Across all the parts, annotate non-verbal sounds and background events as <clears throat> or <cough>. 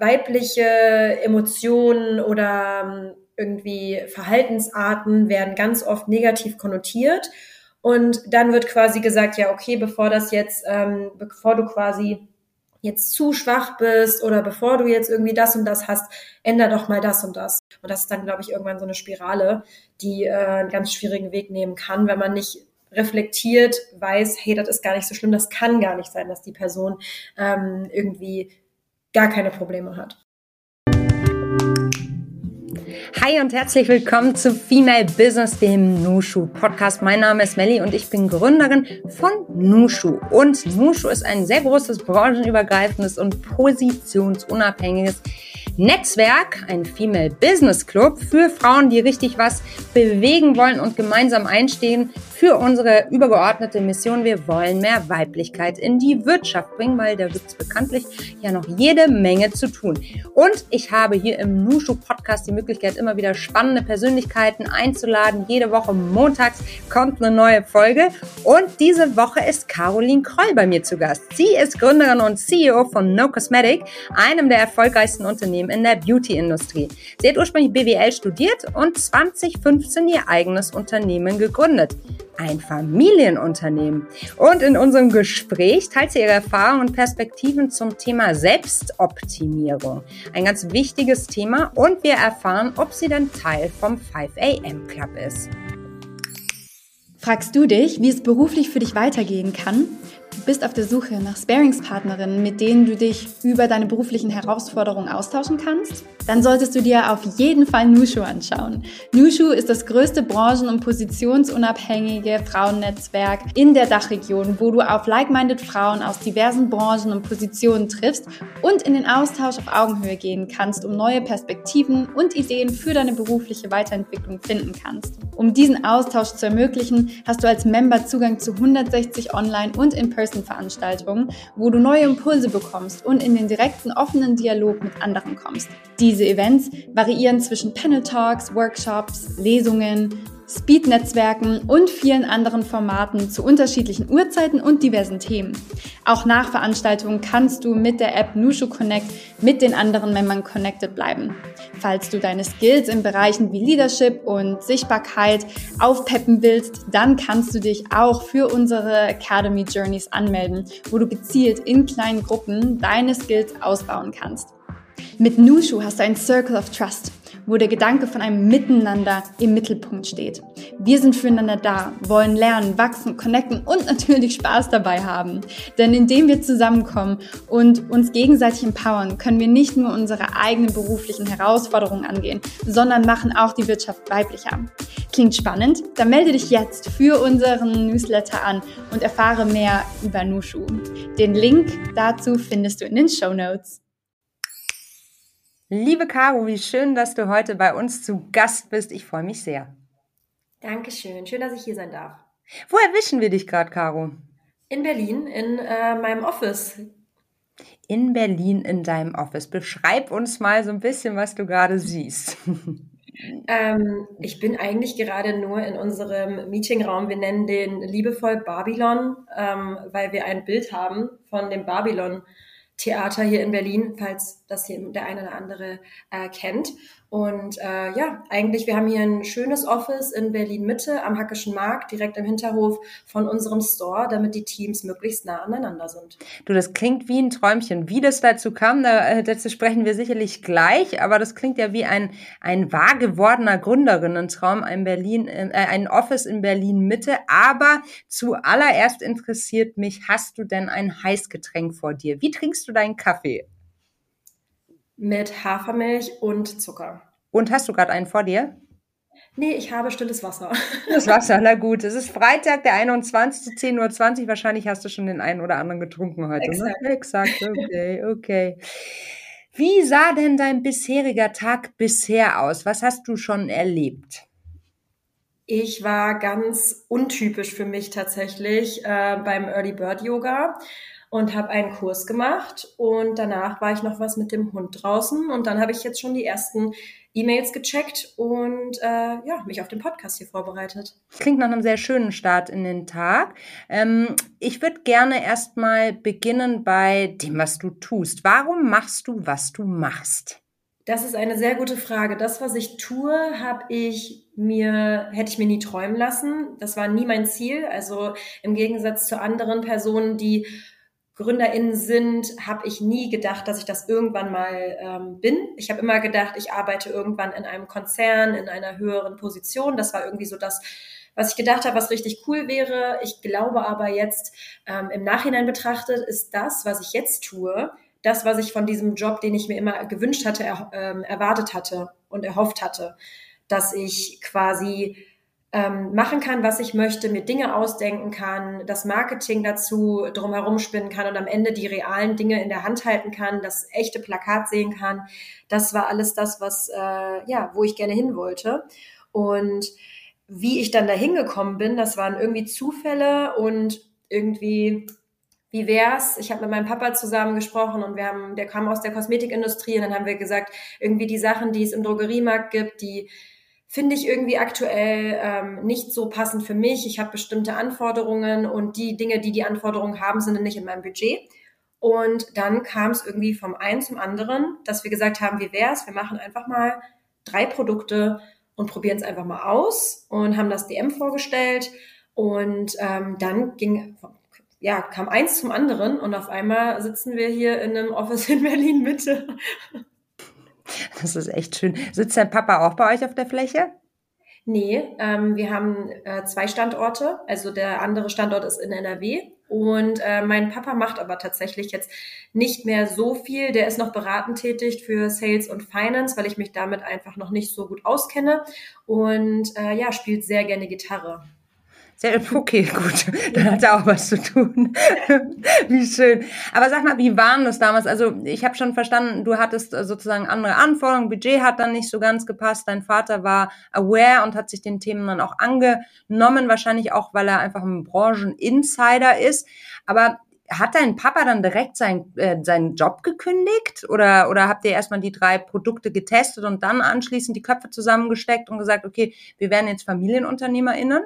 weibliche Emotionen oder ähm, irgendwie Verhaltensarten werden ganz oft negativ konnotiert. Und dann wird quasi gesagt, ja, okay, bevor das jetzt, ähm, bevor du quasi jetzt zu schwach bist oder bevor du jetzt irgendwie das und das hast, änder doch mal das und das. Und das ist dann, glaube ich, irgendwann so eine Spirale, die äh, einen ganz schwierigen Weg nehmen kann, wenn man nicht reflektiert weiß, hey, das ist gar nicht so schlimm, das kann gar nicht sein, dass die Person ähm, irgendwie gar keine Probleme hat. Hi und herzlich willkommen zu Female Business, dem Nushu Podcast. Mein Name ist Melly und ich bin Gründerin von Nushu. Und Nushu ist ein sehr großes branchenübergreifendes und positionsunabhängiges Netzwerk, ein Female Business Club für Frauen, die richtig was bewegen wollen und gemeinsam einstehen für unsere übergeordnete Mission. Wir wollen mehr Weiblichkeit in die Wirtschaft bringen, weil da gibt es bekanntlich ja noch jede Menge zu tun. Und ich habe hier im Nushu Podcast die Möglichkeit, immer wieder spannende Persönlichkeiten einzuladen. Jede Woche montags kommt eine neue Folge. Und diese Woche ist Caroline Kroll bei mir zu Gast. Sie ist Gründerin und CEO von No Cosmetic, einem der erfolgreichsten Unternehmen in der Beauty-Industrie. Sie hat ursprünglich BWL studiert und 2015 ihr eigenes Unternehmen gegründet ein Familienunternehmen. Und in unserem Gespräch teilt sie ihre Erfahrungen und Perspektiven zum Thema Selbstoptimierung. Ein ganz wichtiges Thema und wir erfahren, ob sie denn Teil vom 5 AM Club ist. Fragst du dich, wie es beruflich für dich weitergehen kann? Bist auf der Suche nach Sparingspartnerinnen, mit denen du dich über deine beruflichen Herausforderungen austauschen kannst? Dann solltest du dir auf jeden Fall Nushu anschauen. Nushu ist das größte branchen- und positionsunabhängige Frauennetzwerk in der Dachregion, wo du auf like-minded Frauen aus diversen Branchen und Positionen triffst und in den Austausch auf Augenhöhe gehen kannst, um neue Perspektiven und Ideen für deine berufliche Weiterentwicklung finden kannst. Um diesen Austausch zu ermöglichen, hast du als Member Zugang zu 160 Online- und in In-Person-Veranstaltungen, wo du neue Impulse bekommst und in den direkten offenen Dialog mit anderen kommst. Diese Events variieren zwischen Panel Talks, Workshops, Lesungen, Speed-Netzwerken und vielen anderen Formaten zu unterschiedlichen Uhrzeiten und diversen Themen. Auch nach Veranstaltungen kannst du mit der App Nushu Connect mit den anderen Membern connected bleiben. Falls du deine Skills in Bereichen wie Leadership und Sichtbarkeit aufpeppen willst, dann kannst du dich auch für unsere Academy Journeys anmelden, wo du gezielt in kleinen Gruppen deine Skills ausbauen kannst. Mit Nushu hast du ein Circle of Trust wo der Gedanke von einem Miteinander im Mittelpunkt steht. Wir sind füreinander da, wollen lernen, wachsen, connecten und natürlich Spaß dabei haben. Denn indem wir zusammenkommen und uns gegenseitig empowern, können wir nicht nur unsere eigenen beruflichen Herausforderungen angehen, sondern machen auch die Wirtschaft weiblicher. Klingt spannend? Dann melde dich jetzt für unseren Newsletter an und erfahre mehr über Nushu. Den Link dazu findest du in den Show Notes. Liebe Caro, wie schön, dass du heute bei uns zu Gast bist. Ich freue mich sehr. Dankeschön. Schön, dass ich hier sein darf. Wo erwischen wir dich gerade, Caro? In Berlin, in äh, meinem Office. In Berlin, in deinem Office. Beschreib uns mal so ein bisschen, was du gerade siehst. <laughs> Ähm, ich bin eigentlich gerade nur in unserem Meetingraum. Wir nennen den liebevoll Babylon, ähm, weil wir ein Bild haben von dem Babylon Theater hier in Berlin, falls das hier der eine oder andere äh, kennt. Und äh, ja, eigentlich, wir haben hier ein schönes Office in Berlin Mitte am Hackischen Markt, direkt im Hinterhof von unserem Store, damit die Teams möglichst nah aneinander sind. Du, das klingt wie ein Träumchen. Wie das dazu kam, da, äh, dazu sprechen wir sicherlich gleich, aber das klingt ja wie ein, ein wahr gewordener Gründerinnentraum, ein Berlin, äh, ein Office in Berlin Mitte. Aber zuallererst interessiert mich, hast du denn ein Heißgetränk vor dir? Wie trinkst du deinen Kaffee? mit Hafermilch und Zucker. Und hast du gerade einen vor dir? Nee, ich habe stilles Wasser. <laughs> Das Wasser, na gut. Es ist Freitag, der 21. 10.20 Uhr. Wahrscheinlich hast du schon den einen oder anderen getrunken heute. Ne? Exakt. Ne? Exakt, okay, okay. Wie sah denn dein bisheriger Tag bisher aus? Was hast du schon erlebt? Ich war ganz untypisch für mich tatsächlich äh, beim Early Bird Yoga. Und habe einen Kurs gemacht und danach war ich noch was mit dem Hund draußen und dann habe ich jetzt schon die ersten E-Mails gecheckt und äh, ja, mich auf den Podcast hier vorbereitet. Klingt nach einem sehr schönen Start in den Tag. Ähm, ich würde gerne erstmal beginnen bei dem, was du tust. Warum machst du, was du machst? Das ist eine sehr gute Frage. Das, was ich tue, habe ich mir, hätte ich mir nie träumen lassen. Das war nie mein Ziel. Also im Gegensatz zu anderen Personen, die GründerInnen sind, habe ich nie gedacht, dass ich das irgendwann mal ähm, bin. Ich habe immer gedacht, ich arbeite irgendwann in einem Konzern, in einer höheren Position. Das war irgendwie so das, was ich gedacht habe, was richtig cool wäre. Ich glaube aber jetzt ähm, im Nachhinein betrachtet, ist das, was ich jetzt tue, das, was ich von diesem Job, den ich mir immer gewünscht hatte, er, ähm, erwartet hatte und erhofft hatte, dass ich quasi ähm, machen kann, was ich möchte, mir Dinge ausdenken kann, das Marketing dazu drumherum spinnen kann und am Ende die realen Dinge in der Hand halten kann, das echte Plakat sehen kann. Das war alles das, was äh, ja, wo ich gerne hin wollte. Und wie ich dann da hingekommen bin, das waren irgendwie Zufälle und irgendwie wie wär's? Ich habe mit meinem Papa zusammen gesprochen und wir haben, der kam aus der Kosmetikindustrie und dann haben wir gesagt, irgendwie die Sachen, die es im Drogeriemarkt gibt, die finde ich irgendwie aktuell ähm, nicht so passend für mich. Ich habe bestimmte Anforderungen und die Dinge, die die Anforderungen haben, sind nicht in meinem Budget. Und dann kam es irgendwie vom einen zum anderen, dass wir gesagt haben, wie wär's? Wir machen einfach mal drei Produkte und probieren es einfach mal aus und haben das DM vorgestellt. Und ähm, dann ging, ja, kam eins zum anderen und auf einmal sitzen wir hier in einem Office in Berlin Mitte Das ist echt schön. Sitzt dein Papa auch bei euch auf der Fläche? Nee, ähm, wir haben äh, zwei Standorte. Also der andere Standort ist in NRW. Und äh, mein Papa macht aber tatsächlich jetzt nicht mehr so viel. Der ist noch beratend tätig für Sales und Finance, weil ich mich damit einfach noch nicht so gut auskenne. Und äh, ja, spielt sehr gerne Gitarre. Sehr, <laughs> okay, gut. <laughs> Dann hat er auch was zu tun. <laughs> wie schön. Aber sag mal, wie waren das damals? Also ich habe schon verstanden, du hattest äh, sozusagen andere Anforderungen, Budget hat dann nicht so ganz gepasst. Dein Vater war aware und hat sich den Themen dann auch angenommen, wahrscheinlich auch, weil er einfach ein Brancheninsider ist. Aber hat dein Papa dann direkt sein, äh, seinen Job gekündigt oder, oder habt ihr erstmal die drei Produkte getestet und dann anschließend die Köpfe zusammengesteckt und gesagt, okay, wir werden jetzt FamilienunternehmerInnen?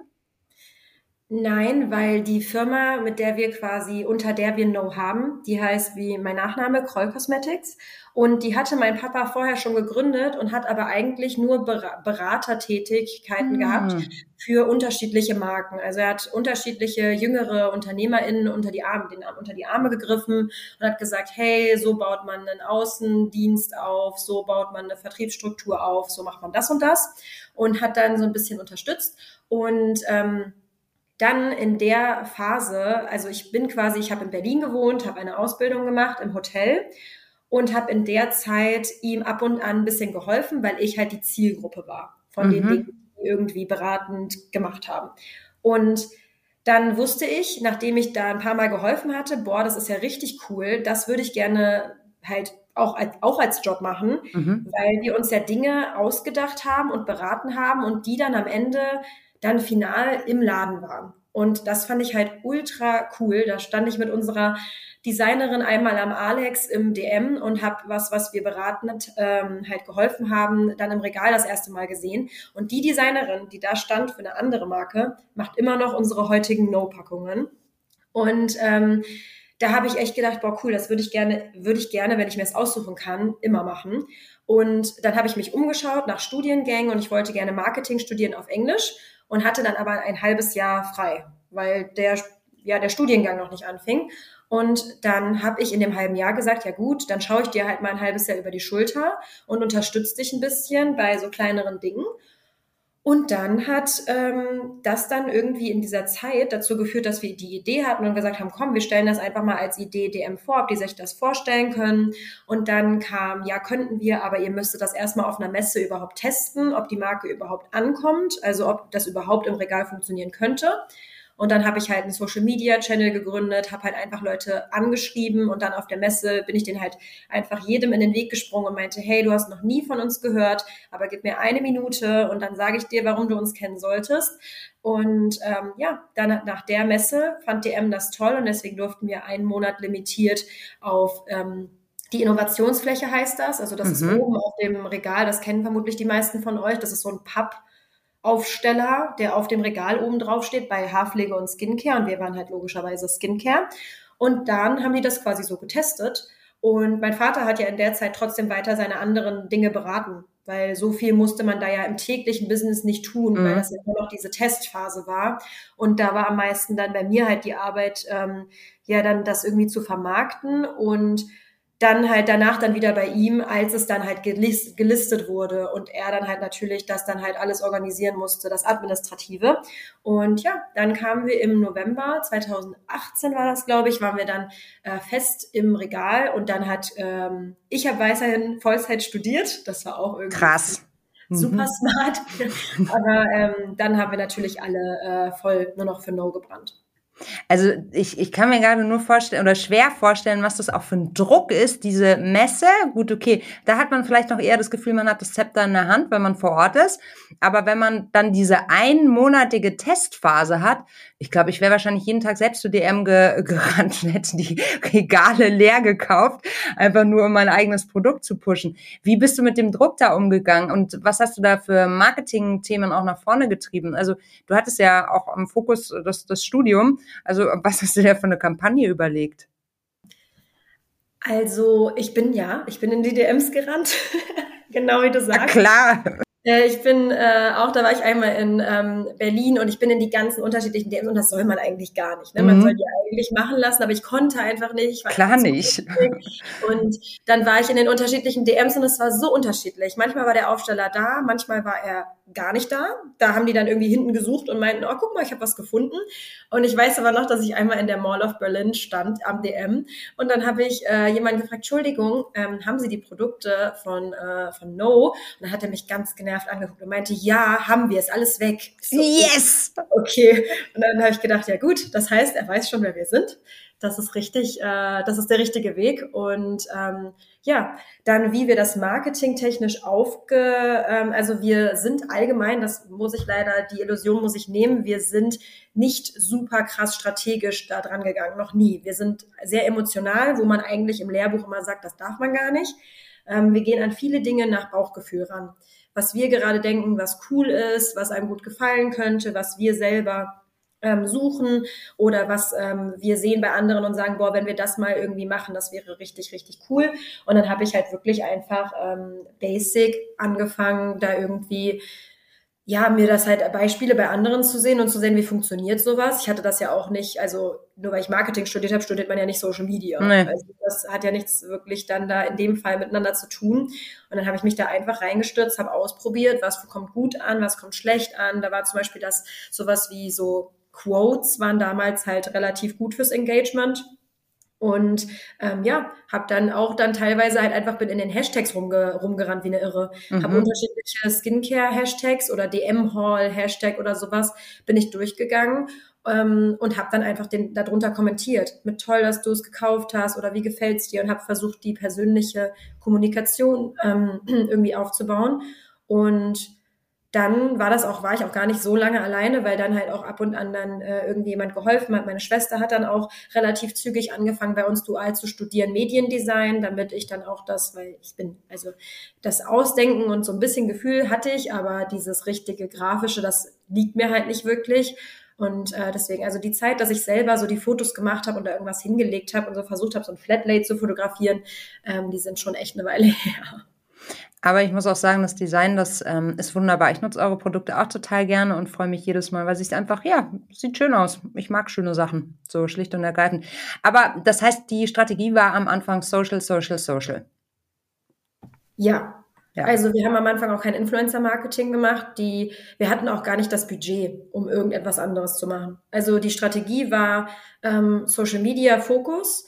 Nein, weil die Firma, mit der wir quasi, unter der wir No haben, die heißt wie mein Nachname, Kroll Cosmetics. Und die hatte mein Papa vorher schon gegründet und hat aber eigentlich nur Beratertätigkeiten mhm. gehabt für unterschiedliche Marken. Also er hat unterschiedliche jüngere UnternehmerInnen unter die Arme, den, unter die Arme gegriffen und hat gesagt, hey, so baut man einen Außendienst auf, so baut man eine Vertriebsstruktur auf, so macht man das und das. Und hat dann so ein bisschen unterstützt. Und ähm, dann in der Phase, also ich bin quasi, ich habe in Berlin gewohnt, habe eine Ausbildung gemacht im Hotel und habe in der Zeit ihm ab und an ein bisschen geholfen, weil ich halt die Zielgruppe war von mhm. den Dingen, die irgendwie beratend gemacht haben. Und dann wusste ich, nachdem ich da ein paar Mal geholfen hatte, boah, das ist ja richtig cool, das würde ich gerne halt auch als, auch als Job machen, mhm. weil wir uns ja Dinge ausgedacht haben und beraten haben und die dann am Ende dann final im Laden waren. Und das fand ich halt ultra cool. Da stand ich mit unserer Designerin einmal am Alex im DM und habe was, was wir beraten ähm, halt geholfen haben, dann im Regal das erste Mal gesehen. Und die Designerin, die da stand für eine andere Marke, macht immer noch unsere heutigen No-Packungen. Und ähm, da habe ich echt gedacht, boah, cool, das würde ich gerne, würde ich gerne, wenn ich mir es aussuchen kann, immer machen. Und dann habe ich mich umgeschaut nach Studiengängen und ich wollte gerne Marketing studieren auf Englisch und hatte dann aber ein halbes Jahr frei, weil der, ja, der Studiengang noch nicht anfing. Und dann habe ich in dem halben Jahr gesagt, ja gut, dann schaue ich dir halt mal ein halbes Jahr über die Schulter und unterstütze dich ein bisschen bei so kleineren Dingen. Und dann hat ähm, das dann irgendwie in dieser Zeit dazu geführt, dass wir die Idee hatten und gesagt haben, komm, wir stellen das einfach mal als Idee DM vor, ob die sich das vorstellen können. Und dann kam, ja, könnten wir, aber ihr müsstet das erstmal auf einer Messe überhaupt testen, ob die Marke überhaupt ankommt, also ob das überhaupt im Regal funktionieren könnte. Und dann habe ich halt einen Social Media Channel gegründet, habe halt einfach Leute angeschrieben und dann auf der Messe bin ich den halt einfach jedem in den Weg gesprungen und meinte, hey, du hast noch nie von uns gehört, aber gib mir eine Minute und dann sage ich dir, warum du uns kennen solltest. Und ähm, ja, dann nach der Messe fand DM das toll und deswegen durften wir einen Monat limitiert auf ähm, die Innovationsfläche heißt das. Also das mhm. ist oben auf dem Regal, das kennen vermutlich die meisten von euch. Das ist so ein Papp. Aufsteller, der auf dem Regal oben drauf steht bei Haarpflege und Skincare und wir waren halt logischerweise Skincare. Und dann haben die das quasi so getestet. Und mein Vater hat ja in der Zeit trotzdem weiter seine anderen Dinge beraten, weil so viel musste man da ja im täglichen Business nicht tun, mhm. weil das ja nur noch diese Testphase war. Und da war am meisten dann bei mir halt die Arbeit, ähm, ja, dann das irgendwie zu vermarkten und dann halt danach dann wieder bei ihm, als es dann halt gelist, gelistet wurde und er dann halt natürlich das dann halt alles organisieren musste, das Administrative. Und ja, dann kamen wir im November 2018 war das, glaube ich, waren wir dann äh, fest im Regal und dann hat ähm, ich habe weiterhin Vollzeit studiert. Das war auch irgendwie krass. Super mhm. smart. <laughs> Aber ähm, dann haben wir natürlich alle äh, voll nur noch für No gebrannt. Also ich, ich kann mir gerade nur vorstellen oder schwer vorstellen, was das auch für ein Druck ist, diese Messe. Gut, okay, da hat man vielleicht noch eher das Gefühl, man hat das Zepter in der Hand, weil man vor Ort ist. Aber wenn man dann diese einmonatige Testphase hat, ich glaube, ich wäre wahrscheinlich jeden Tag selbst zu DM ge <laughs> gerannt und hätte die Regale leer gekauft, einfach nur um mein eigenes Produkt zu pushen. Wie bist du mit dem Druck da umgegangen und was hast du da für Marketing-Themen auch nach vorne getrieben? Also du hattest ja auch am Fokus das, das Studium. Also was hast du dir für eine Kampagne überlegt? Also ich bin ja, ich bin in die DMs gerannt, <laughs> genau wie du sagst. Na klar. Äh, ich bin äh, auch, da war ich einmal in ähm, Berlin und ich bin in die ganzen unterschiedlichen DMs und das soll man eigentlich gar nicht. Ne? Man mhm. soll die eigentlich machen lassen, aber ich konnte einfach nicht. Klar nicht. Und dann war ich in den unterschiedlichen DMs und es war so unterschiedlich. Manchmal war der Aufsteller da, manchmal war er gar nicht da. Da haben die dann irgendwie hinten gesucht und meinten, oh, guck mal, ich habe was gefunden. Und ich weiß aber noch, dass ich einmal in der Mall of Berlin stand am DM und dann habe ich äh, jemanden gefragt, Entschuldigung, ähm, haben Sie die Produkte von, äh, von No? Und dann hat er mich ganz genervt angeguckt und meinte, ja, haben wir, ist alles weg. So, yes! Okay. Und dann habe ich gedacht, ja gut, das heißt, er weiß schon, wer wir sind das ist richtig, äh, das ist der richtige Weg. Und ähm, ja, dann wie wir das Marketing technisch aufge, ähm, also wir sind allgemein, das muss ich leider, die Illusion muss ich nehmen, wir sind nicht super krass strategisch da dran gegangen, noch nie. Wir sind sehr emotional, wo man eigentlich im Lehrbuch immer sagt, das darf man gar nicht. Ähm, wir gehen an viele Dinge nach Bauchgefühl ran. Was wir gerade denken, was cool ist, was einem gut gefallen könnte, was wir selber ähm, suchen oder was ähm, wir sehen bei anderen und sagen, boah, wenn wir das mal irgendwie machen, das wäre richtig, richtig cool. Und dann habe ich halt wirklich einfach ähm, basic angefangen, da irgendwie ja, mir das halt Beispiele bei anderen zu sehen und zu sehen, wie funktioniert sowas. Ich hatte das ja auch nicht, also nur weil ich Marketing studiert habe, studiert man ja nicht Social Media. Nee. Also das hat ja nichts wirklich dann da in dem Fall miteinander zu tun. Und dann habe ich mich da einfach reingestürzt, habe ausprobiert, was kommt gut an, was kommt schlecht an. Da war zum Beispiel das sowas wie so Quotes waren damals halt relativ gut fürs Engagement. Und ähm, ja, habe dann auch dann teilweise halt einfach bin in den Hashtags rumge rumgerannt wie eine Irre. Mhm. Habe unterschiedliche Skincare-Hashtags oder DM-Haul-Hashtag oder sowas bin ich durchgegangen ähm, und habe dann einfach den darunter kommentiert mit toll, dass du es gekauft hast oder wie gefällt's dir und habe versucht, die persönliche Kommunikation ähm, <clears throat> irgendwie aufzubauen. Und dann war das auch, war ich auch gar nicht so lange alleine, weil dann halt auch ab und an dann äh, irgendjemand geholfen hat. Meine Schwester hat dann auch relativ zügig angefangen, bei uns dual zu studieren, Mediendesign, damit ich dann auch das, weil ich bin, also das Ausdenken und so ein bisschen Gefühl hatte ich, aber dieses richtige Grafische, das liegt mir halt nicht wirklich. Und äh, deswegen, also die Zeit, dass ich selber so die Fotos gemacht habe und da irgendwas hingelegt habe und so versucht habe, so ein Flatlay zu fotografieren, ähm, die sind schon echt eine Weile <laughs> her. Aber ich muss auch sagen, das Design, das ähm, ist wunderbar. Ich nutze eure Produkte auch total gerne und freue mich jedes Mal, weil es einfach, ja, sieht schön aus. Ich mag schöne Sachen, so schlicht und ergreifend. Aber das heißt, die Strategie war am Anfang Social, Social, Social. Ja. ja. Also wir haben am Anfang auch kein Influencer-Marketing gemacht. Die, wir hatten auch gar nicht das Budget, um irgendetwas anderes zu machen. Also die Strategie war ähm, Social Media Fokus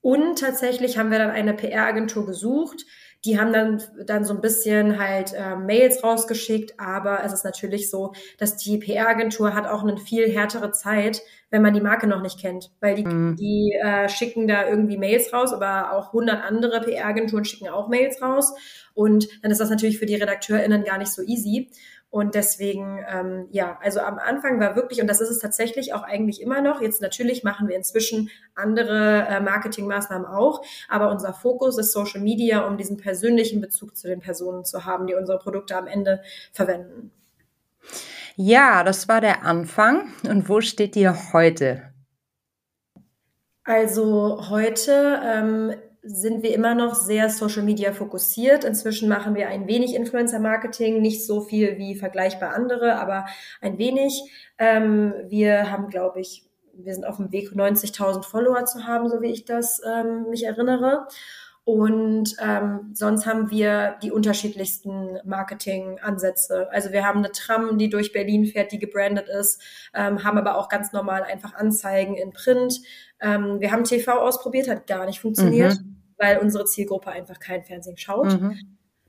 und tatsächlich haben wir dann eine PR-Agentur gesucht, Die haben dann, dann so ein bisschen halt äh, Mails rausgeschickt, aber es ist natürlich so, dass die PR-Agentur hat auch eine viel härtere Zeit, wenn man die Marke noch nicht kennt, weil die, mhm. die äh, schicken da irgendwie Mails raus, aber auch 100 andere PR-Agenturen schicken auch Mails raus und dann ist das natürlich für die RedakteurInnen gar nicht so easy. Und deswegen, ähm, ja, also am Anfang war wirklich, und das ist es tatsächlich auch eigentlich immer noch, jetzt natürlich machen wir inzwischen andere äh, Marketingmaßnahmen auch, aber unser Fokus ist Social Media, um diesen persönlichen Bezug zu den Personen zu haben, die unsere Produkte am Ende verwenden. Ja, das war der Anfang. Und wo steht ihr heute? Also heute ähm, sind wir immer noch sehr Social Media fokussiert. Inzwischen machen wir ein wenig Influencer Marketing, nicht so viel wie vergleichbar andere, aber ein wenig. Ähm, wir haben, glaube ich, wir sind auf dem Weg, 90.000 Follower zu haben, so wie ich das ähm, mich erinnere. Und ähm, sonst haben wir die unterschiedlichsten Marketing-Ansätze. Also wir haben eine Tram, die durch Berlin fährt, die gebrandet ist, ähm, haben aber auch ganz normal einfach Anzeigen in Print. Ähm, wir haben TV ausprobiert, hat gar nicht funktioniert, mhm. weil unsere Zielgruppe einfach kein Fernsehen schaut. Mhm.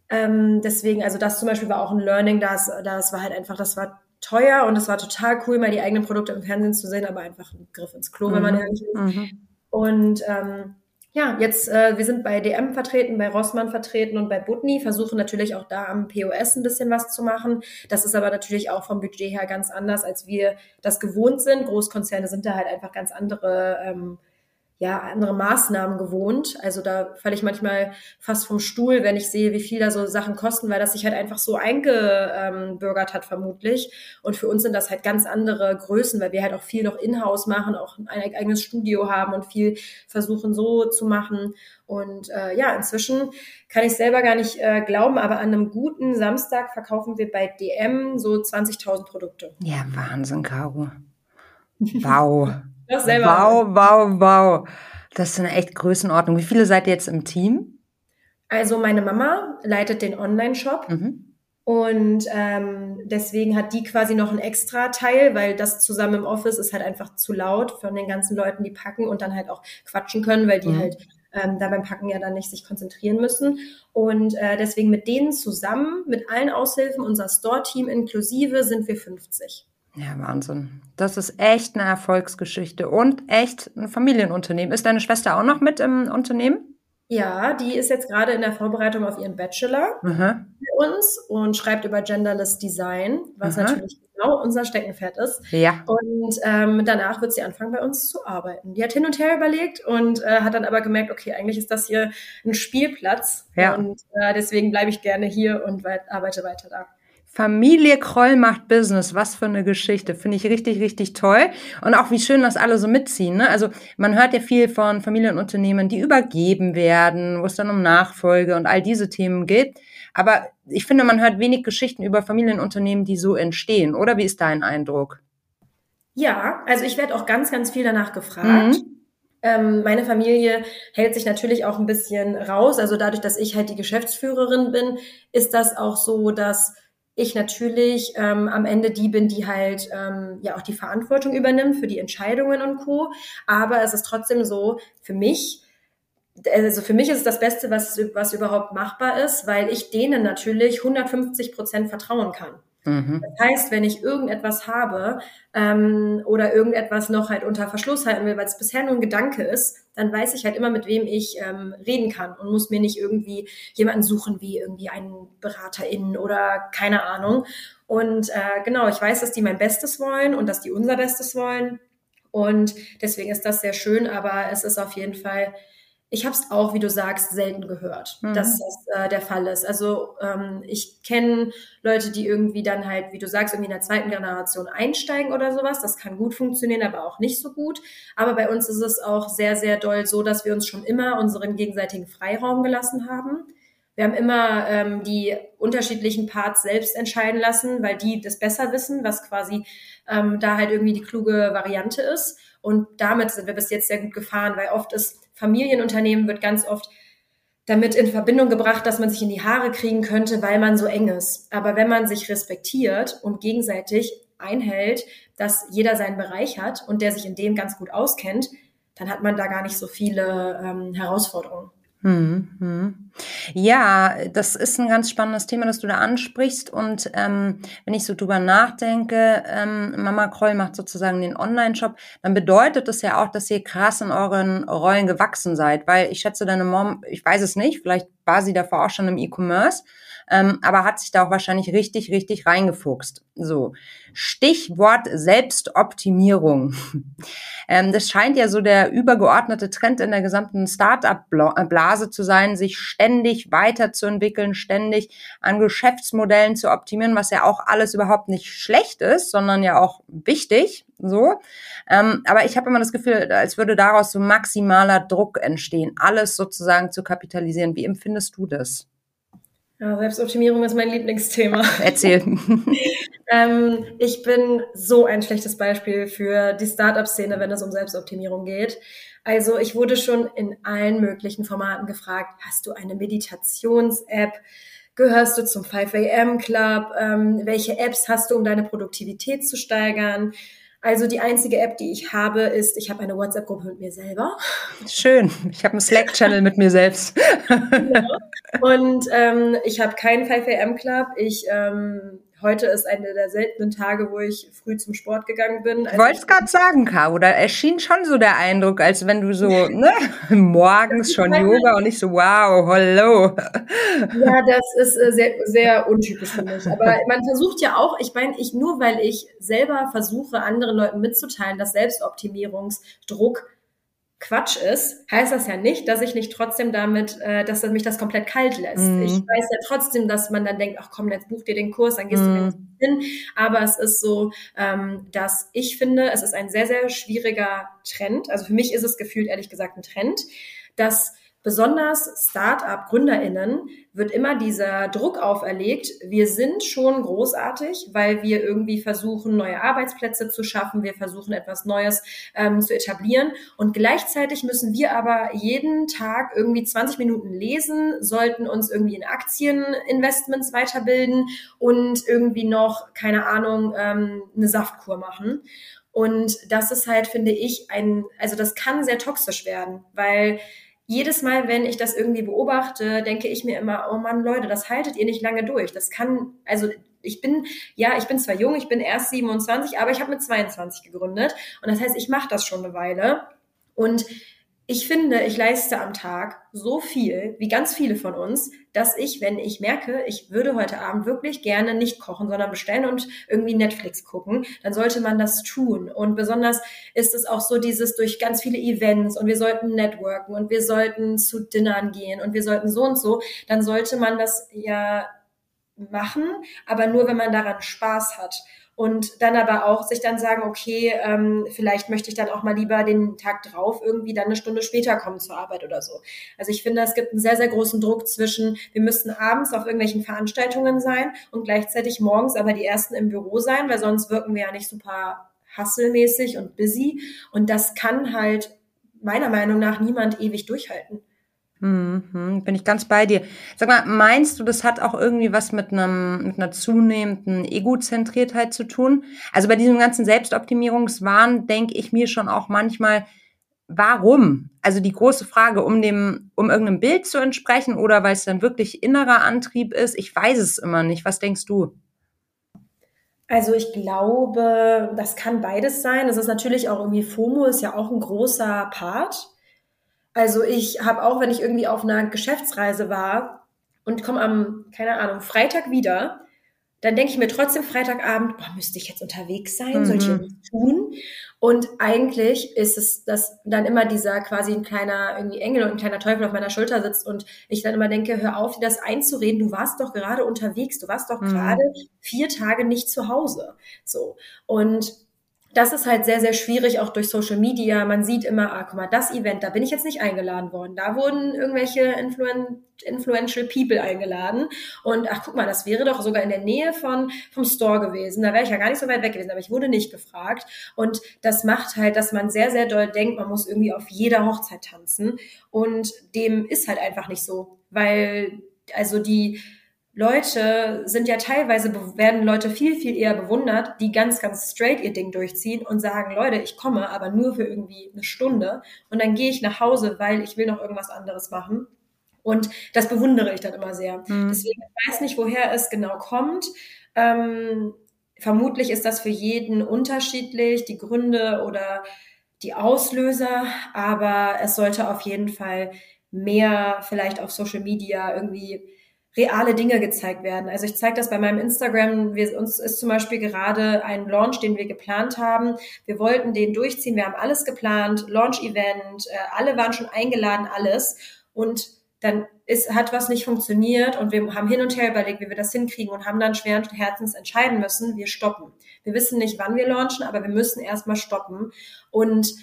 Ähm, deswegen, also das zum Beispiel war auch ein Learning, das, das war halt einfach, das war teuer und es war total cool, mal die eigenen Produkte im Fernsehen zu sehen, aber einfach ein Griff ins Klo, mhm. wenn man mhm. ehrlich ist. Mhm. Und ähm, ja, jetzt, äh, wir sind bei DM vertreten, bei Rossmann vertreten und bei Butni, versuchen natürlich auch da am POS ein bisschen was zu machen. Das ist aber natürlich auch vom Budget her ganz anders, als wir das gewohnt sind. Großkonzerne sind da halt einfach ganz andere ähm, ja, andere Maßnahmen gewohnt. Also da falle ich manchmal fast vom Stuhl, wenn ich sehe, wie viel da so Sachen kosten, weil das sich halt einfach so eingebürgert hat vermutlich. Und für uns sind das halt ganz andere Größen, weil wir halt auch viel noch in-house machen, auch ein eigenes Studio haben und viel versuchen so zu machen. Und äh, ja, inzwischen kann ich selber gar nicht äh, glauben, aber an einem guten Samstag verkaufen wir bei DM so 20.000 Produkte. Ja, Wahnsinn, Caro. <laughs> Wow. Doch selber. Wow, wow, wow. Das ist eine echt Größenordnung. Wie viele seid ihr jetzt im Team? Also meine Mama leitet den Online-Shop. Mhm. Und ähm, deswegen hat die quasi noch einen extra Teil, weil das zusammen im Office ist halt einfach zu laut von den ganzen Leuten, die packen und dann halt auch quatschen können, weil die mhm. halt ähm, da beim Packen ja dann nicht sich konzentrieren müssen. Und äh, deswegen mit denen zusammen, mit allen Aushilfen, unser Store-Team inklusive, sind wir 50. Ja, Wahnsinn. Das ist echt eine Erfolgsgeschichte und echt ein Familienunternehmen. Ist deine Schwester auch noch mit im Unternehmen? Ja, die ist jetzt gerade in der Vorbereitung auf ihren Bachelor Aha. für uns und schreibt über Genderless Design, was Aha. natürlich genau unser Steckenpferd ist. Ja. Und ähm, danach wird sie anfangen, bei uns zu arbeiten. Die hat hin und her überlegt und äh, hat dann aber gemerkt, okay, eigentlich ist das hier ein Spielplatz. Ja. Und äh, deswegen bleibe ich gerne hier und weit, arbeite weiter da. Familie Kroll macht Business. Was für eine Geschichte. Finde ich richtig, richtig toll. Und auch wie schön, dass alle so mitziehen. Ne? Also man hört ja viel von Familienunternehmen, die übergeben werden, wo es dann um Nachfolge und all diese Themen geht. Aber ich finde, man hört wenig Geschichten über Familienunternehmen, die so entstehen. Oder wie ist dein Eindruck? Ja, also ich werde auch ganz, ganz viel danach gefragt. Mhm. Ähm, meine Familie hält sich natürlich auch ein bisschen raus. Also dadurch, dass ich halt die Geschäftsführerin bin, ist das auch so, dass ich natürlich ähm, am Ende die bin, die halt ähm, ja auch die Verantwortung übernimmt für die Entscheidungen und Co. Aber es ist trotzdem so, für mich, also für mich ist es das Beste, was, was überhaupt machbar ist, weil ich denen natürlich 150 Prozent vertrauen kann. Mhm. Das heißt, wenn ich irgendetwas habe ähm, oder irgendetwas noch halt unter Verschluss halten will, weil es bisher nur ein Gedanke ist, dann weiß ich halt immer, mit wem ich ähm, reden kann und muss mir nicht irgendwie jemanden suchen wie irgendwie einen BeraterInnen oder keine Ahnung. Und äh, genau, ich weiß, dass die mein Bestes wollen und dass die unser Bestes wollen. Und deswegen ist das sehr schön, aber es ist auf jeden Fall ich habe es auch, wie du sagst, selten gehört, mhm. dass das äh, der Fall ist. Also ähm, ich kenne Leute, die irgendwie dann halt, wie du sagst, irgendwie in der zweiten Generation einsteigen oder sowas. Das kann gut funktionieren, aber auch nicht so gut. Aber bei uns ist es auch sehr, sehr doll so, dass wir uns schon immer unseren gegenseitigen Freiraum gelassen haben. Wir haben immer ähm, die unterschiedlichen Parts selbst entscheiden lassen, weil die das besser wissen, was quasi ähm, da halt irgendwie die kluge Variante ist. Und damit sind wir bis jetzt sehr gut gefahren, weil oft ist Familienunternehmen wird ganz oft damit in Verbindung gebracht, dass man sich in die Haare kriegen könnte, weil man so eng ist. Aber wenn man sich respektiert und gegenseitig einhält, dass jeder seinen Bereich hat und der sich in dem ganz gut auskennt, dann hat man da gar nicht so viele ähm, Herausforderungen. Hm, hm. Ja, das ist ein ganz spannendes Thema, das du da ansprichst. Und ähm, wenn ich so drüber nachdenke, ähm, Mama Kroll macht sozusagen den Online-Shop, dann bedeutet das ja auch, dass ihr krass in euren Rollen gewachsen seid. Weil ich schätze, deine Mom, ich weiß es nicht, vielleicht war sie davor auch schon im E-Commerce ähm, aber hat sich da auch wahrscheinlich richtig, richtig reingefuchst. So, Stichwort Selbstoptimierung. <laughs> ähm, das scheint ja so der übergeordnete Trend in der gesamten Startup-Blase zu sein, sich ständig weiterzuentwickeln, ständig an Geschäftsmodellen zu optimieren, was ja auch alles überhaupt nicht schlecht ist, sondern ja auch wichtig. So, ähm, aber ich habe immer das Gefühl, als würde daraus so maximaler Druck entstehen, alles sozusagen zu kapitalisieren. Wie empfindest du das? Ja, Selbstoptimierung ist mein Lieblingsthema. <laughs> Erzähl. ähm, ich bin so ein schlechtes Beispiel für die Startup-Szene, wenn es um Selbstoptimierung geht. Also ich wurde schon in allen möglichen Formaten gefragt, hast du eine Meditations-App? Gehörst du zum 5 AM Club? Ähm, welche Apps hast du, um deine Produktivität zu steigern? Also die einzige App, die ich habe, ist, ich habe eine WhatsApp-Gruppe mit mir selber. Schön. Ich habe einen Slack-Channel mit mir selbst. <laughs> Genau. Und ähm, ich habe keinen 5am Club. Ich ähm, heute ist einer der seltenen Tage, wo ich früh zum Sport gegangen bin. Also ich wollte es gerade sagen, Caro, da erschien schon so der Eindruck, als wenn du so <laughs> ne, morgens schon Yoga und nicht so, wow, hallo. <laughs> Ja, das ist äh, sehr, sehr untypisch für mich. Aber <laughs> man versucht ja auch, ich meine, ich nur weil ich selber versuche, anderen Leuten mitzuteilen, dass Selbstoptimierungsdruck Quatsch ist, heißt das ja nicht, dass ich nicht trotzdem damit, äh, dass mich das komplett kalt lässt. Mhm. Ich weiß ja trotzdem, dass man dann denkt, ach komm, jetzt buch dir den Kurs, dann gehst mhm. du hin. Aber es ist so, ähm, dass ich finde, es ist ein sehr, sehr schwieriger Trend. Also für mich ist es gefühlt ehrlich gesagt ein Trend, dass besonders Start-up-GründerInnen wird immer dieser Druck auferlegt, wir sind schon großartig, weil wir irgendwie versuchen, neue Arbeitsplätze zu schaffen, wir versuchen etwas Neues ähm, zu etablieren und gleichzeitig müssen wir aber jeden Tag irgendwie 20 Minuten lesen, sollten uns irgendwie in Aktieninvestments weiterbilden und irgendwie noch, keine Ahnung, ähm, eine Saftkur machen. Und das ist halt, finde ich, ein, also das kann sehr toxisch werden, weil jedes Mal, wenn ich das irgendwie beobachte, denke ich mir immer, oh Mann, Leute, das haltet ihr nicht lange durch. Das kann, also ich bin, ja, ich bin zwar jung, ich bin erst 27, aber ich habe mit 22 gegründet. Und das heißt, ich mache das schon eine Weile. Und ich finde, ich leiste am Tag so viel, wie ganz viele von uns, dass ich, wenn ich merke, ich würde heute Abend wirklich gerne nicht kochen, sondern bestellen und irgendwie Netflix gucken, dann sollte man das tun. Und besonders ist es auch so dieses durch ganz viele Events und wir sollten networken und wir sollten zu Dinnern gehen und wir sollten so und so, dann sollte man das ja machen, aber nur, wenn man daran Spaß hat und dann aber auch sich dann sagen, okay, ähm, vielleicht möchte ich dann auch mal lieber den Tag drauf irgendwie dann eine Stunde später kommen zur Arbeit oder so. Also ich finde, es gibt einen sehr, sehr großen Druck zwischen, wir müssten abends auf irgendwelchen Veranstaltungen sein und gleichzeitig morgens aber die ersten im Büro sein, weil sonst wirken wir ja nicht super hasselmäßig und busy. Und das kann halt meiner Meinung nach niemand ewig durchhalten. Mhm, bin ich ganz bei dir. Sag mal, meinst du, das hat auch irgendwie was mit einem mit einer zunehmenden Egozentriertheit zu tun? Also bei diesem ganzen Selbstoptimierungswahn denke ich mir schon auch manchmal, warum? Also die große Frage, um dem um irgendeinem Bild zu entsprechen oder weil es dann wirklich innerer Antrieb ist, ich weiß es immer nicht. Was denkst du? Also ich glaube, das kann beides sein. Es ist natürlich auch irgendwie FOMO ist ja auch ein großer Part. Also ich habe auch, wenn ich irgendwie auf einer Geschäftsreise war und komme am, keine Ahnung, Freitag wieder, dann denke ich mir trotzdem Freitagabend, boah, müsste ich jetzt unterwegs sein? Mhm. Soll ich irgendwas tun? Und eigentlich ist es, dass dann immer dieser quasi ein kleiner irgendwie Engel und ein kleiner Teufel auf meiner Schulter sitzt und ich dann immer denke, hör auf, dir das einzureden. Du warst doch gerade unterwegs. Du warst doch mhm. gerade vier Tage nicht zu Hause. So. Und das ist halt sehr, sehr schwierig, auch durch Social Media. Man sieht immer, ah, guck mal, das Event, da bin ich jetzt nicht eingeladen worden. Da wurden irgendwelche Influen influential People eingeladen. Und ach, guck mal, das wäre doch sogar in der Nähe von, vom Store gewesen. Da wäre ich ja gar nicht so weit weg gewesen, aber ich wurde nicht gefragt. Und das macht halt, dass man sehr, sehr doll denkt, man muss irgendwie auf jeder Hochzeit tanzen. Und dem ist halt einfach nicht so. Weil, also die, Leute sind ja teilweise, werden Leute viel, viel eher bewundert, die ganz, ganz straight ihr Ding durchziehen und sagen, Leute, ich komme, aber nur für irgendwie eine Stunde und dann gehe ich nach Hause, weil ich will noch irgendwas anderes machen. Und das bewundere ich dann immer sehr. Mhm. Deswegen ich weiß nicht, woher es genau kommt. Ähm, vermutlich ist das für jeden unterschiedlich, die Gründe oder die Auslöser, aber es sollte auf jeden Fall mehr vielleicht auf Social Media irgendwie reale Dinge gezeigt werden. Also ich zeige das bei meinem Instagram. Wir, uns ist zum Beispiel gerade ein Launch, den wir geplant haben. Wir wollten den durchziehen. Wir haben alles geplant, Launch-Event, äh, alle waren schon eingeladen, alles. Und dann ist, hat was nicht funktioniert und wir haben hin und her überlegt, wie wir das hinkriegen und haben dann schweren Herzens entscheiden müssen, wir stoppen. Wir wissen nicht, wann wir launchen, aber wir müssen erstmal stoppen. Und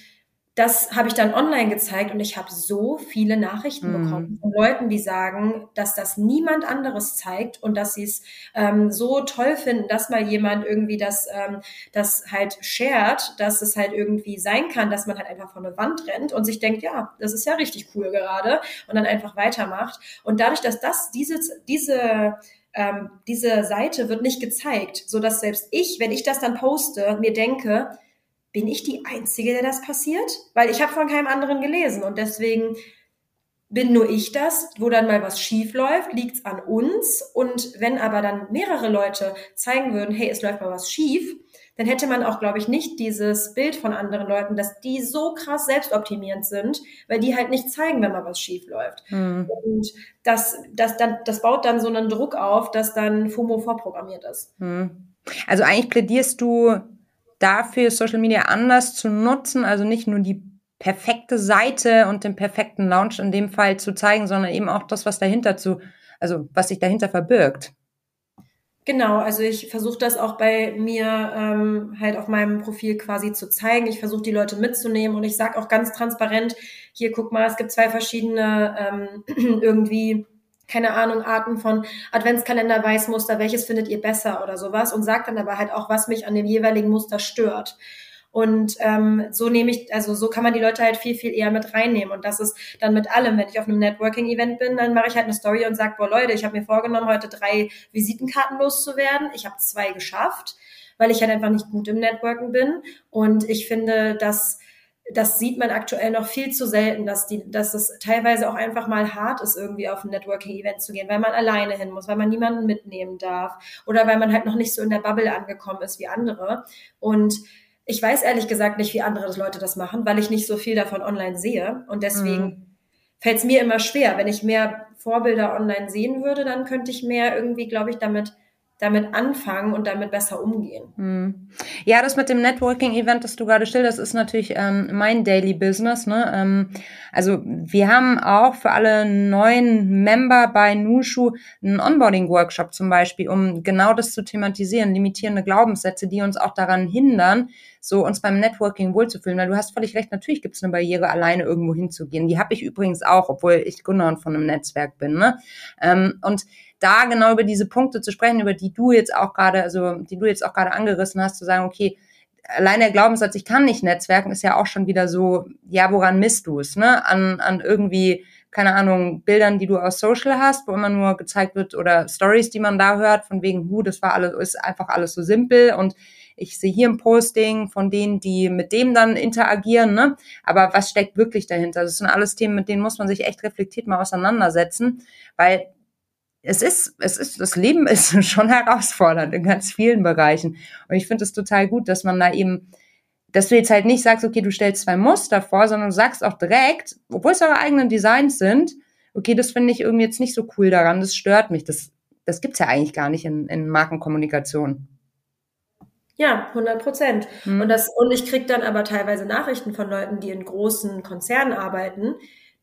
das habe ich dann online gezeigt und ich habe so viele Nachrichten mm. bekommen von Leuten, die sagen, dass das niemand anderes zeigt und dass sie es ähm, so toll finden, dass mal jemand irgendwie das, ähm, das halt shared, dass es halt irgendwie sein kann, dass man halt einfach vor eine Wand rennt und sich denkt, ja, das ist ja richtig cool gerade und dann einfach weitermacht. Und dadurch, dass das diese, diese ähm, diese Seite wird nicht gezeigt, so dass selbst ich, wenn ich das dann poste, mir denke, bin ich die Einzige, der das passiert? Weil ich habe von keinem anderen gelesen und deswegen bin nur ich das, wo dann mal was schief läuft, liegt's an uns. Und wenn aber dann mehrere Leute zeigen würden, hey, es läuft mal was schief, dann hätte man auch, glaube ich, nicht dieses Bild von anderen Leuten, dass die so krass selbstoptimierend sind, weil die halt nicht zeigen, wenn mal was schief läuft. Mhm. Und das, das, dann, das baut dann so einen Druck auf, dass dann FOMO vorprogrammiert ist. Mhm. Also eigentlich plädierst du dafür, Social Media anders zu nutzen, also nicht nur die perfekte Seite und den perfekten Launch in dem Fall zu zeigen, sondern eben auch das, was dahinter zu, also was sich dahinter verbirgt. Genau, also ich versuche das auch bei mir ähm, halt auf meinem Profil quasi zu zeigen. Ich versuche die Leute mitzunehmen und ich sage auch ganz transparent, hier guck mal, es gibt zwei verschiedene ähm, <clears throat> irgendwie keine Ahnung, Arten von Adventskalender, Weißmuster, welches findet ihr besser oder sowas und sagt dann aber halt auch, was mich an dem jeweiligen Muster stört. Und ähm, so nehme ich, also so kann man die Leute halt viel, viel eher mit reinnehmen. Und das ist dann mit allem. Wenn ich auf einem Networking-Event bin, dann mache ich halt eine Story und sage, boah Leute, ich habe mir vorgenommen, heute drei Visitenkarten loszuwerden. Ich habe zwei geschafft, weil ich halt einfach nicht gut im Networken bin. Und ich finde, dass das sieht man aktuell noch viel zu selten, dass die, dass es teilweise auch einfach mal hart ist, irgendwie auf ein Networking-Event zu gehen, weil man alleine hin muss, weil man niemanden mitnehmen darf oder weil man halt noch nicht so in der Bubble angekommen ist wie andere. Und ich weiß ehrlich gesagt nicht, wie andere Leute das machen, weil ich nicht so viel davon online sehe. Und deswegen mhm. fällt es mir immer schwer. Wenn ich mehr Vorbilder online sehen würde, dann könnte ich mehr irgendwie, glaube ich, damit damit anfangen und damit besser umgehen. Hm. Ja, das mit dem Networking-Event, das du gerade schilderst, ist natürlich ähm, mein Daily Business. Ne? Ähm, also wir haben auch für alle neuen Member bei Nushu einen Onboarding-Workshop zum Beispiel, um genau das zu thematisieren, limitierende Glaubenssätze, die uns auch daran hindern, so uns beim Networking wohlzufühlen. Weil du hast völlig recht, natürlich gibt es eine Barriere, alleine irgendwo hinzugehen. Die habe ich übrigens auch, obwohl ich Gründerin von einem Netzwerk bin. Ne? Ähm, und da genau über diese Punkte zu sprechen, über die du jetzt auch gerade, also die du jetzt auch gerade angerissen hast, zu sagen, okay, allein der Glaubenssatz, ich kann nicht netzwerken, ist ja auch schon wieder so, ja, woran misst du es, ne? An, an irgendwie, keine Ahnung, Bildern, die du aus Social hast, wo immer nur gezeigt wird, oder Stories, die man da hört, von wegen, hu, das war alles, ist einfach alles so simpel und ich sehe hier ein Posting von denen, die mit dem dann interagieren, ne? Aber was steckt wirklich dahinter? Das sind alles Themen, mit denen muss man sich echt reflektiert mal auseinandersetzen, weil es ist, es ist, das Leben <laughs> ist schon herausfordernd in ganz vielen Bereichen. Und ich finde es total gut, dass man da eben, dass du jetzt halt nicht sagst, okay, du stellst zwei Muster vor, sondern du sagst auch direkt, obwohl es eure eigenen Designs sind, okay, das finde ich irgendwie jetzt nicht so cool daran, das stört mich. Das, das gibt's ja eigentlich gar nicht in, in Markenkommunikation. Ja, 100 Prozent. Mhm. Und, das, und ich krieg dann aber teilweise Nachrichten von Leuten, die in großen Konzernen arbeiten,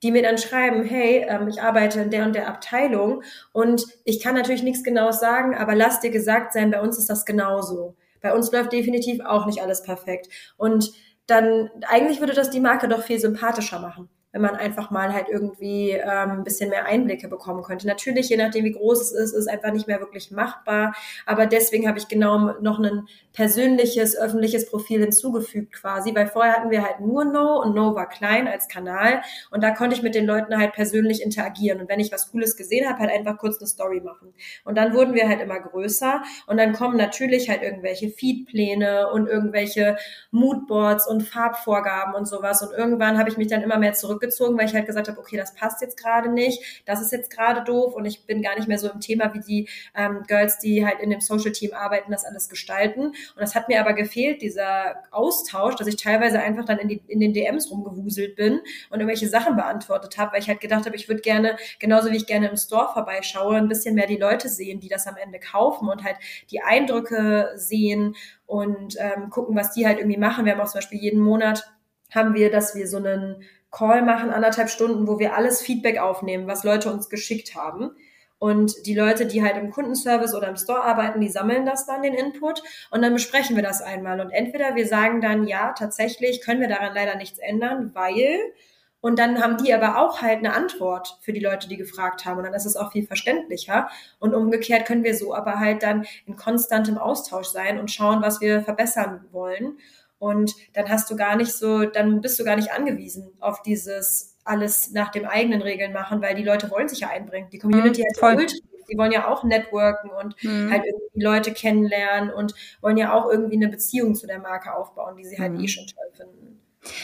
die mir dann schreiben, hey, ähm, ich arbeite in der und der Abteilung und ich kann natürlich nichts Genaues sagen, aber lass dir gesagt sein, bei uns ist das genauso. Bei uns läuft definitiv auch nicht alles perfekt. Und dann eigentlich würde das die Marke doch viel sympathischer machen wenn man einfach mal halt irgendwie ähm, ein bisschen mehr Einblicke bekommen könnte. Natürlich, je nachdem, wie groß es ist, ist einfach nicht mehr wirklich machbar. Aber deswegen habe ich genau noch ein persönliches, öffentliches Profil hinzugefügt quasi, weil vorher hatten wir halt nur No und No war klein als Kanal und da konnte ich mit den Leuten halt persönlich interagieren. Und wenn ich was Cooles gesehen habe, halt einfach kurz eine Story machen. Und dann wurden wir halt immer größer und dann kommen natürlich halt irgendwelche Feedpläne und irgendwelche Moodboards und Farbvorgaben und sowas. Und irgendwann habe ich mich dann immer mehr zurück zurückgezogen, weil ich halt gesagt habe, okay, das passt jetzt gerade nicht, das ist jetzt gerade doof und ich bin gar nicht mehr so im Thema wie die ähm, Girls, die halt in dem Social Team arbeiten, das alles gestalten. Und das hat mir aber gefehlt, dieser Austausch, dass ich teilweise einfach dann in, die, in den DMs rumgewuselt bin und irgendwelche Sachen beantwortet habe, weil ich halt gedacht habe, ich würde gerne, genauso wie ich gerne im Store vorbeischaue, ein bisschen mehr die Leute sehen, die das am Ende kaufen und halt die Eindrücke sehen und ähm, gucken, was die halt irgendwie machen. Wir haben auch zum Beispiel jeden Monat haben wir, dass wir so einen Call machen, anderthalb Stunden, wo wir alles Feedback aufnehmen, was Leute uns geschickt haben. Und die Leute, die halt im Kundenservice oder im Store arbeiten, die sammeln das dann, den Input. Und dann besprechen wir das einmal. Und entweder wir sagen dann, ja, tatsächlich können wir daran leider nichts ändern, weil und dann haben die aber auch halt eine Antwort für die Leute, die gefragt haben. Und dann ist es auch viel verständlicher. Und umgekehrt können wir so aber halt dann in konstantem Austausch sein und schauen, was wir verbessern wollen. Und dann hast du gar nicht so, dann bist du gar nicht angewiesen auf dieses alles nach dem eigenen Regeln machen, weil die Leute wollen sich ja einbringen. Die Community mhm, hat ultra die wollen ja auch networken und mhm. halt irgendwie Leute kennenlernen und wollen ja auch irgendwie eine Beziehung zu der Marke aufbauen, die sie halt mhm. eh schon toll finden.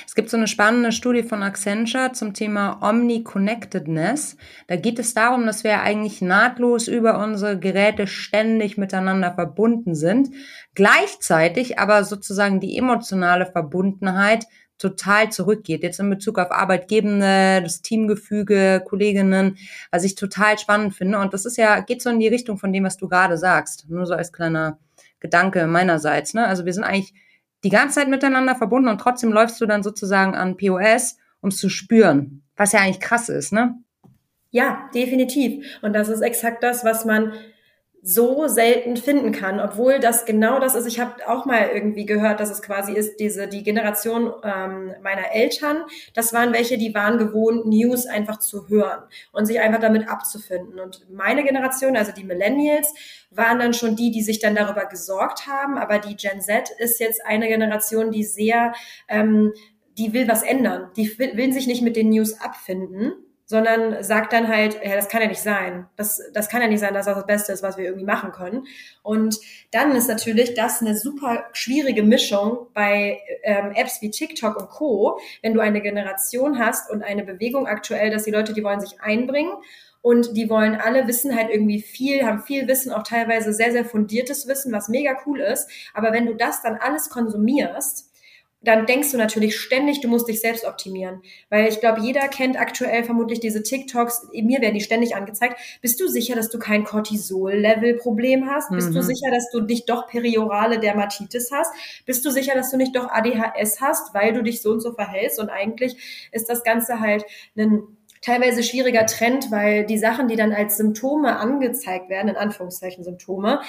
Es gibt so eine spannende Studie von Accenture zum Thema Omni-Connectedness. Da geht es darum, dass wir eigentlich nahtlos über unsere Geräte ständig miteinander verbunden sind, gleichzeitig aber sozusagen die emotionale Verbundenheit total zurückgeht. Jetzt in Bezug auf Arbeitgebende, das Teamgefüge, Kolleginnen, was ich total spannend finde. Und das ist ja, geht so in die Richtung von dem, was du gerade sagst. Nur so als kleiner Gedanke meinerseits. Ne? Also wir sind eigentlich die ganze Zeit miteinander verbunden und trotzdem läufst du dann sozusagen an POS, um es zu spüren. Was ja eigentlich krass ist, ne? Ja, definitiv. Und das ist exakt das, was man so selten finden kann, obwohl das genau das ist. Ich habe auch mal irgendwie gehört, dass es quasi ist, diese die Generation ähm, meiner Eltern, das waren welche, die waren gewohnt, News einfach zu hören und sich einfach damit abzufinden. Und meine Generation, also die Millennials, waren dann schon die, die sich dann darüber gesorgt haben. Aber die Gen Z ist jetzt eine Generation, die sehr, ähm, die will was ändern. Die will, will sich nicht mit den News abfinden sondern sagt dann halt, ja, das kann ja nicht sein. Das, das kann ja nicht sein, dass das das Beste ist, was wir irgendwie machen können. Und dann ist natürlich das eine super schwierige Mischung bei ähm, Apps wie TikTok und Co., wenn du eine Generation hast und eine Bewegung aktuell, dass die Leute, die wollen sich einbringen und die wollen alle wissen halt irgendwie viel, haben viel Wissen, auch teilweise sehr, sehr fundiertes Wissen, was mega cool ist. Aber wenn du das dann alles konsumierst, dann denkst du natürlich ständig, du musst dich selbst optimieren. Weil ich glaube, jeder kennt aktuell vermutlich diese TikToks, mir werden die ständig angezeigt. Bist du sicher, dass du kein Cortisol-Level-Problem hast? Mhm. Bist du mhm. sicher, dass du nicht doch periorale Dermatitis hast? Bist du sicher, dass du nicht doch ADHS hast, weil du dich so und so verhältst? Und eigentlich ist das Ganze halt ein teilweise schwieriger Trend, weil die Sachen, die dann als Symptome angezeigt werden, in Anführungszeichen Symptome,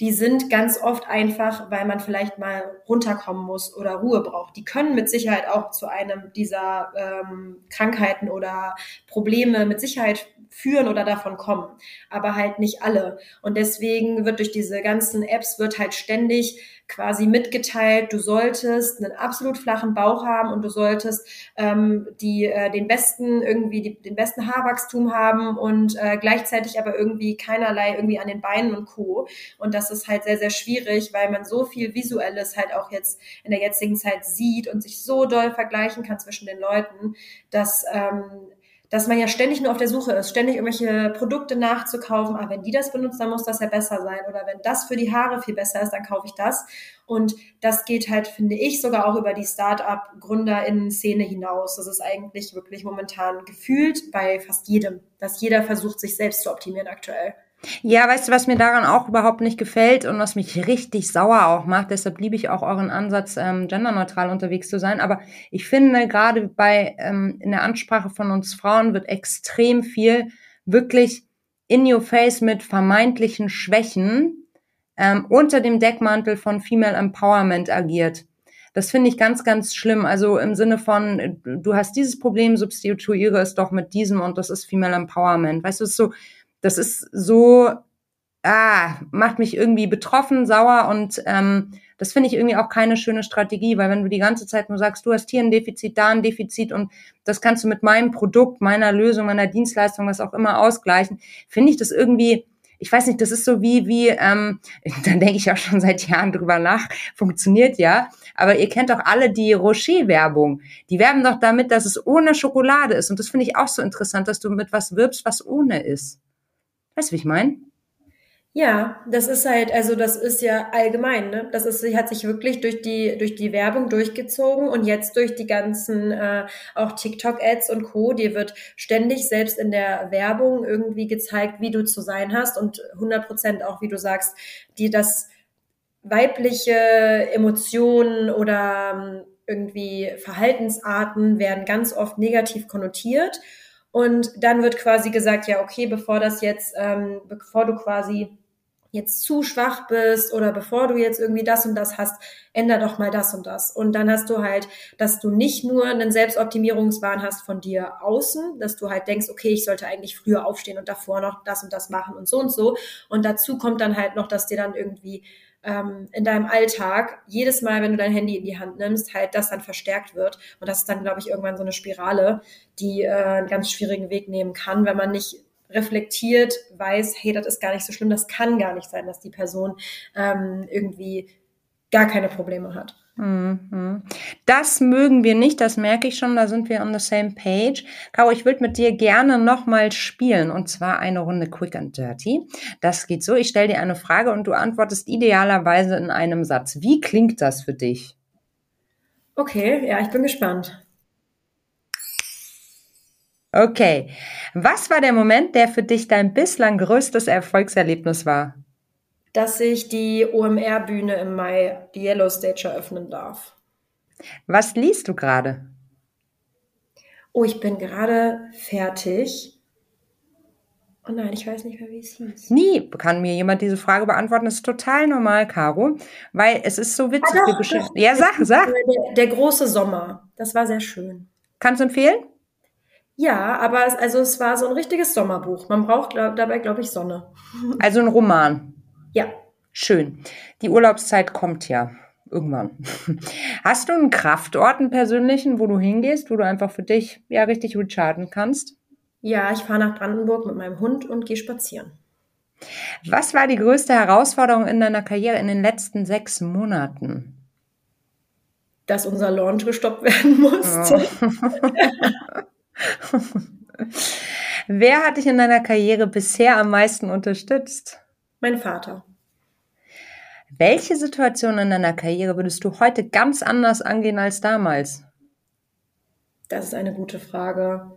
die sind ganz oft einfach, weil man vielleicht mal runterkommen muss oder Ruhe braucht. Die können mit Sicherheit auch zu einem dieser ähm, Krankheiten oder Probleme mit Sicherheit führen oder davon kommen, aber halt nicht alle. Und deswegen wird durch diese ganzen Apps wird halt ständig quasi mitgeteilt, du solltest einen absolut flachen Bauch haben und du solltest ähm, die, äh, den besten irgendwie die, den besten Haarwachstum haben und äh, gleichzeitig aber irgendwie keinerlei irgendwie an den Beinen und Co. Und das ist halt sehr, sehr schwierig, weil man so viel Visuelles halt auch jetzt in der jetzigen Zeit sieht und sich so doll vergleichen kann zwischen den Leuten, dass ähm, dass man ja ständig nur auf der Suche ist, ständig irgendwelche Produkte nachzukaufen. Aber wenn die das benutzt, dann muss das ja besser sein. Oder wenn das für die Haare viel besser ist, dann kaufe ich das. Und das geht halt, finde ich, sogar auch über die Start-up-GründerInnen-Szene hinaus. Das ist eigentlich wirklich momentan gefühlt bei fast jedem, dass jeder versucht, sich selbst zu optimieren aktuell. Ja, weißt du, was mir daran auch überhaupt nicht gefällt und was mich richtig sauer auch macht, deshalb liebe ich auch euren Ansatz, ähm, genderneutral unterwegs zu sein. Aber ich finde, gerade bei ähm, in der Ansprache von uns Frauen wird extrem viel wirklich in your face mit vermeintlichen Schwächen ähm, unter dem Deckmantel von Female Empowerment agiert. Das finde ich ganz, ganz schlimm. Also im Sinne von, du hast dieses Problem, substituiere es doch mit diesem und das ist Female Empowerment. Weißt du, es ist so, das ist so, ah, macht mich irgendwie betroffen, sauer und ähm, das finde ich irgendwie auch keine schöne Strategie, weil wenn du die ganze Zeit nur sagst, du hast hier ein Defizit, da ein Defizit und das kannst du mit meinem Produkt, meiner Lösung, meiner Dienstleistung, was auch immer ausgleichen, finde ich das irgendwie, ich weiß nicht, das ist so wie, wie, ähm, <laughs> da denke ich auch schon seit Jahren drüber nach, funktioniert ja. Aber ihr kennt doch alle die Rocher-Werbung. Die werben doch damit, dass es ohne Schokolade ist. Und das finde ich auch so interessant, dass du mit was wirbst, was ohne ist. Weißt du, wie ich meine? Ja, das ist halt, also das ist ja allgemein, ne? Das ist, hat sich wirklich durch die durch die Werbung durchgezogen und jetzt durch die ganzen äh, auch TikTok-Ads und Co. Dir wird ständig selbst in der Werbung irgendwie gezeigt, wie du zu sein hast und 100 Prozent auch, wie du sagst, die das weibliche Emotionen oder ähm, irgendwie Verhaltensarten werden ganz oft negativ konnotiert. Und dann wird quasi gesagt, ja, okay, bevor das jetzt, ähm, bevor du quasi jetzt zu schwach bist oder bevor du jetzt irgendwie das und das hast, änder doch mal das und das. Und dann hast du halt, dass du nicht nur einen Selbstoptimierungswahn hast von dir außen, dass du halt denkst, okay, ich sollte eigentlich früher aufstehen und davor noch das und das machen und so und so. Und dazu kommt dann halt noch, dass dir dann irgendwie ähm, in deinem Alltag jedes Mal, wenn du dein Handy in die Hand nimmst, halt das dann verstärkt wird. Und das ist dann, glaube ich, irgendwann so eine Spirale, die äh, einen ganz schwierigen Weg nehmen kann, wenn man nicht reflektiert, weiß, hey, das ist gar nicht so schlimm, das kann gar nicht sein, dass die Person ähm, irgendwie gar keine Probleme hat. Mhm. Das mögen wir nicht, das merke ich schon, da sind wir on the same page. Caro, ich würde mit dir gerne nochmal spielen und zwar eine Runde Quick and Dirty. Das geht so, ich stelle dir eine Frage und du antwortest idealerweise in einem Satz. Wie klingt das für dich? Okay, ja, ich bin gespannt. Okay. Was war der Moment, der für dich dein bislang größtes Erfolgserlebnis war? Dass ich die OMR-Bühne im Mai, die Yellow Stage, eröffnen darf. Was liest du gerade? Oh, ich bin gerade fertig. Oh nein, ich weiß nicht mehr, wie es hieß. Nie kann mir jemand diese Frage beantworten. Das ist total normal, Caro, weil es ist so witzig. Ah, doch, doch, ja, sag, sag. Der, der große Sommer, das war sehr schön. Kannst du empfehlen? Ja, aber es, also es war so ein richtiges Sommerbuch. Man braucht glaub, dabei, glaube ich, Sonne. Also ein Roman. Ja. Schön. Die Urlaubszeit kommt ja irgendwann. <laughs> Hast du einen Kraftort, einen persönlichen, wo du hingehst, wo du einfach für dich ja richtig rechargen kannst? Ja, ich fahre nach Brandenburg mit meinem Hund und gehe spazieren. Was war die größte Herausforderung in deiner Karriere in den letzten sechs Monaten? Dass unser Launch gestoppt werden <laughs> musste. Oh. <laughs> Wer hat dich in deiner Karriere bisher am meisten unterstützt? Mein Vater. Welche Situation in deiner Karriere würdest du heute ganz anders angehen als damals? Das ist eine gute Frage.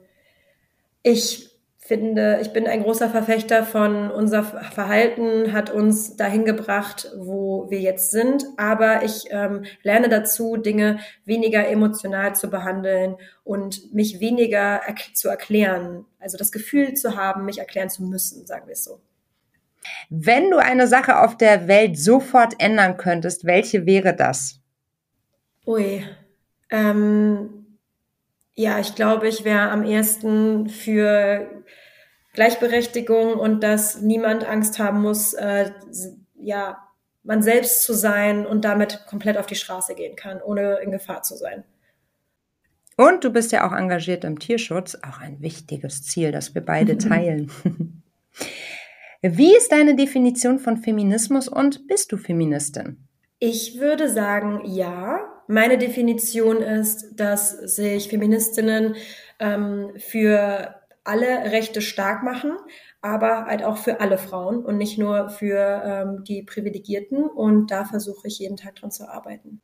Ich finde, ich bin ein großer Verfechter von unser Verhalten hat uns dahin gebracht, wo wir jetzt sind. Aber ich ähm, lerne dazu, Dinge weniger emotional zu behandeln und mich weniger er zu erklären. Also das Gefühl zu haben, mich erklären zu müssen, sagen wir es so. Wenn du eine Sache auf der Welt sofort ändern könntest, welche wäre das? Ui. Ähm, ja, ich glaube, ich wäre am ehesten für Gleichberechtigung und dass niemand Angst haben muss, äh, ja, man selbst zu sein und damit komplett auf die Straße gehen kann, ohne in Gefahr zu sein. Und du bist ja auch engagiert im Tierschutz, auch ein wichtiges Ziel, das wir beide <laughs> teilen. <laughs> Wie ist deine Definition von Feminismus und bist du Feministin? Ich würde sagen, ja. Meine Definition ist, dass sich Feministinnen ähm, für alle Rechte stark machen, aber halt auch für alle Frauen und nicht nur für ähm, die Privilegierten. Und da versuche ich jeden Tag dran zu arbeiten.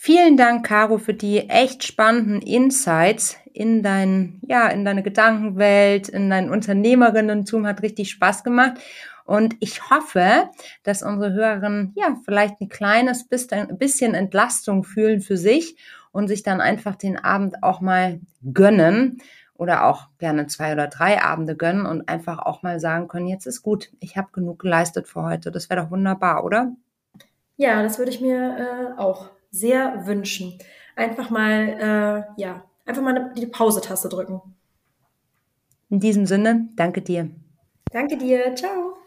Vielen Dank, Caro, für die echt spannenden Insights in dein, ja, in deine Gedankenwelt, in dein Unternehmerinnentum. Hat richtig Spaß gemacht. Und ich hoffe, dass unsere Hörerinnen ja vielleicht ein kleines bisschen Entlastung fühlen für sich und sich dann einfach den Abend auch mal gönnen oder auch gerne zwei oder drei Abende gönnen und einfach auch mal sagen können, jetzt ist gut, ich habe genug geleistet für heute. Das wäre doch wunderbar, oder? Ja, das würde ich mir äh, auch sehr wünschen. Einfach mal, äh, ja, einfach mal die Pause-Taste drücken. In diesem Sinne, danke dir. Danke dir. Ciao.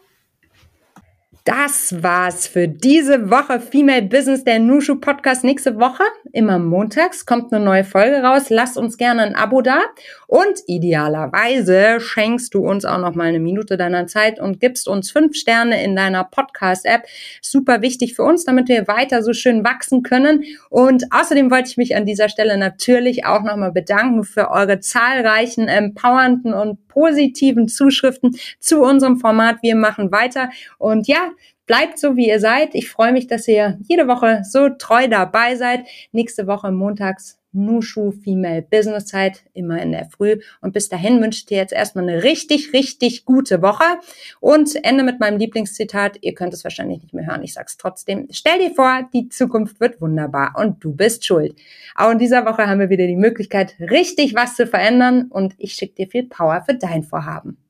Das war's für diese Woche Female Business, der Nushu Podcast. Nächste Woche, immer montags, kommt eine neue Folge raus. Lasst uns gerne ein Abo da und idealerweise schenkst du uns auch noch mal eine Minute deiner Zeit und gibst uns fünf Sterne in deiner Podcast-App. Super wichtig für uns, damit wir weiter so schön wachsen können. Und außerdem wollte ich mich an dieser Stelle natürlich auch noch mal bedanken für eure zahlreichen empowernden und positiven Zuschriften zu unserem Format. Wir machen weiter und ja, bleibt so, wie ihr seid. Ich freue mich, dass ihr jede Woche so treu dabei seid. Nächste Woche montags Nushu Female Business Zeit, immer in der Früh. Und bis dahin wünsche ich dir jetzt erstmal eine richtig, richtig gute Woche. Und ende mit meinem Lieblingszitat. Ihr könnt es wahrscheinlich nicht mehr hören. Ich sag's trotzdem. Stell dir vor, die Zukunft wird wunderbar und du bist schuld. Auch in dieser Woche haben wir wieder die Möglichkeit, richtig was zu verändern. Und ich schicke dir viel Power für dein Vorhaben.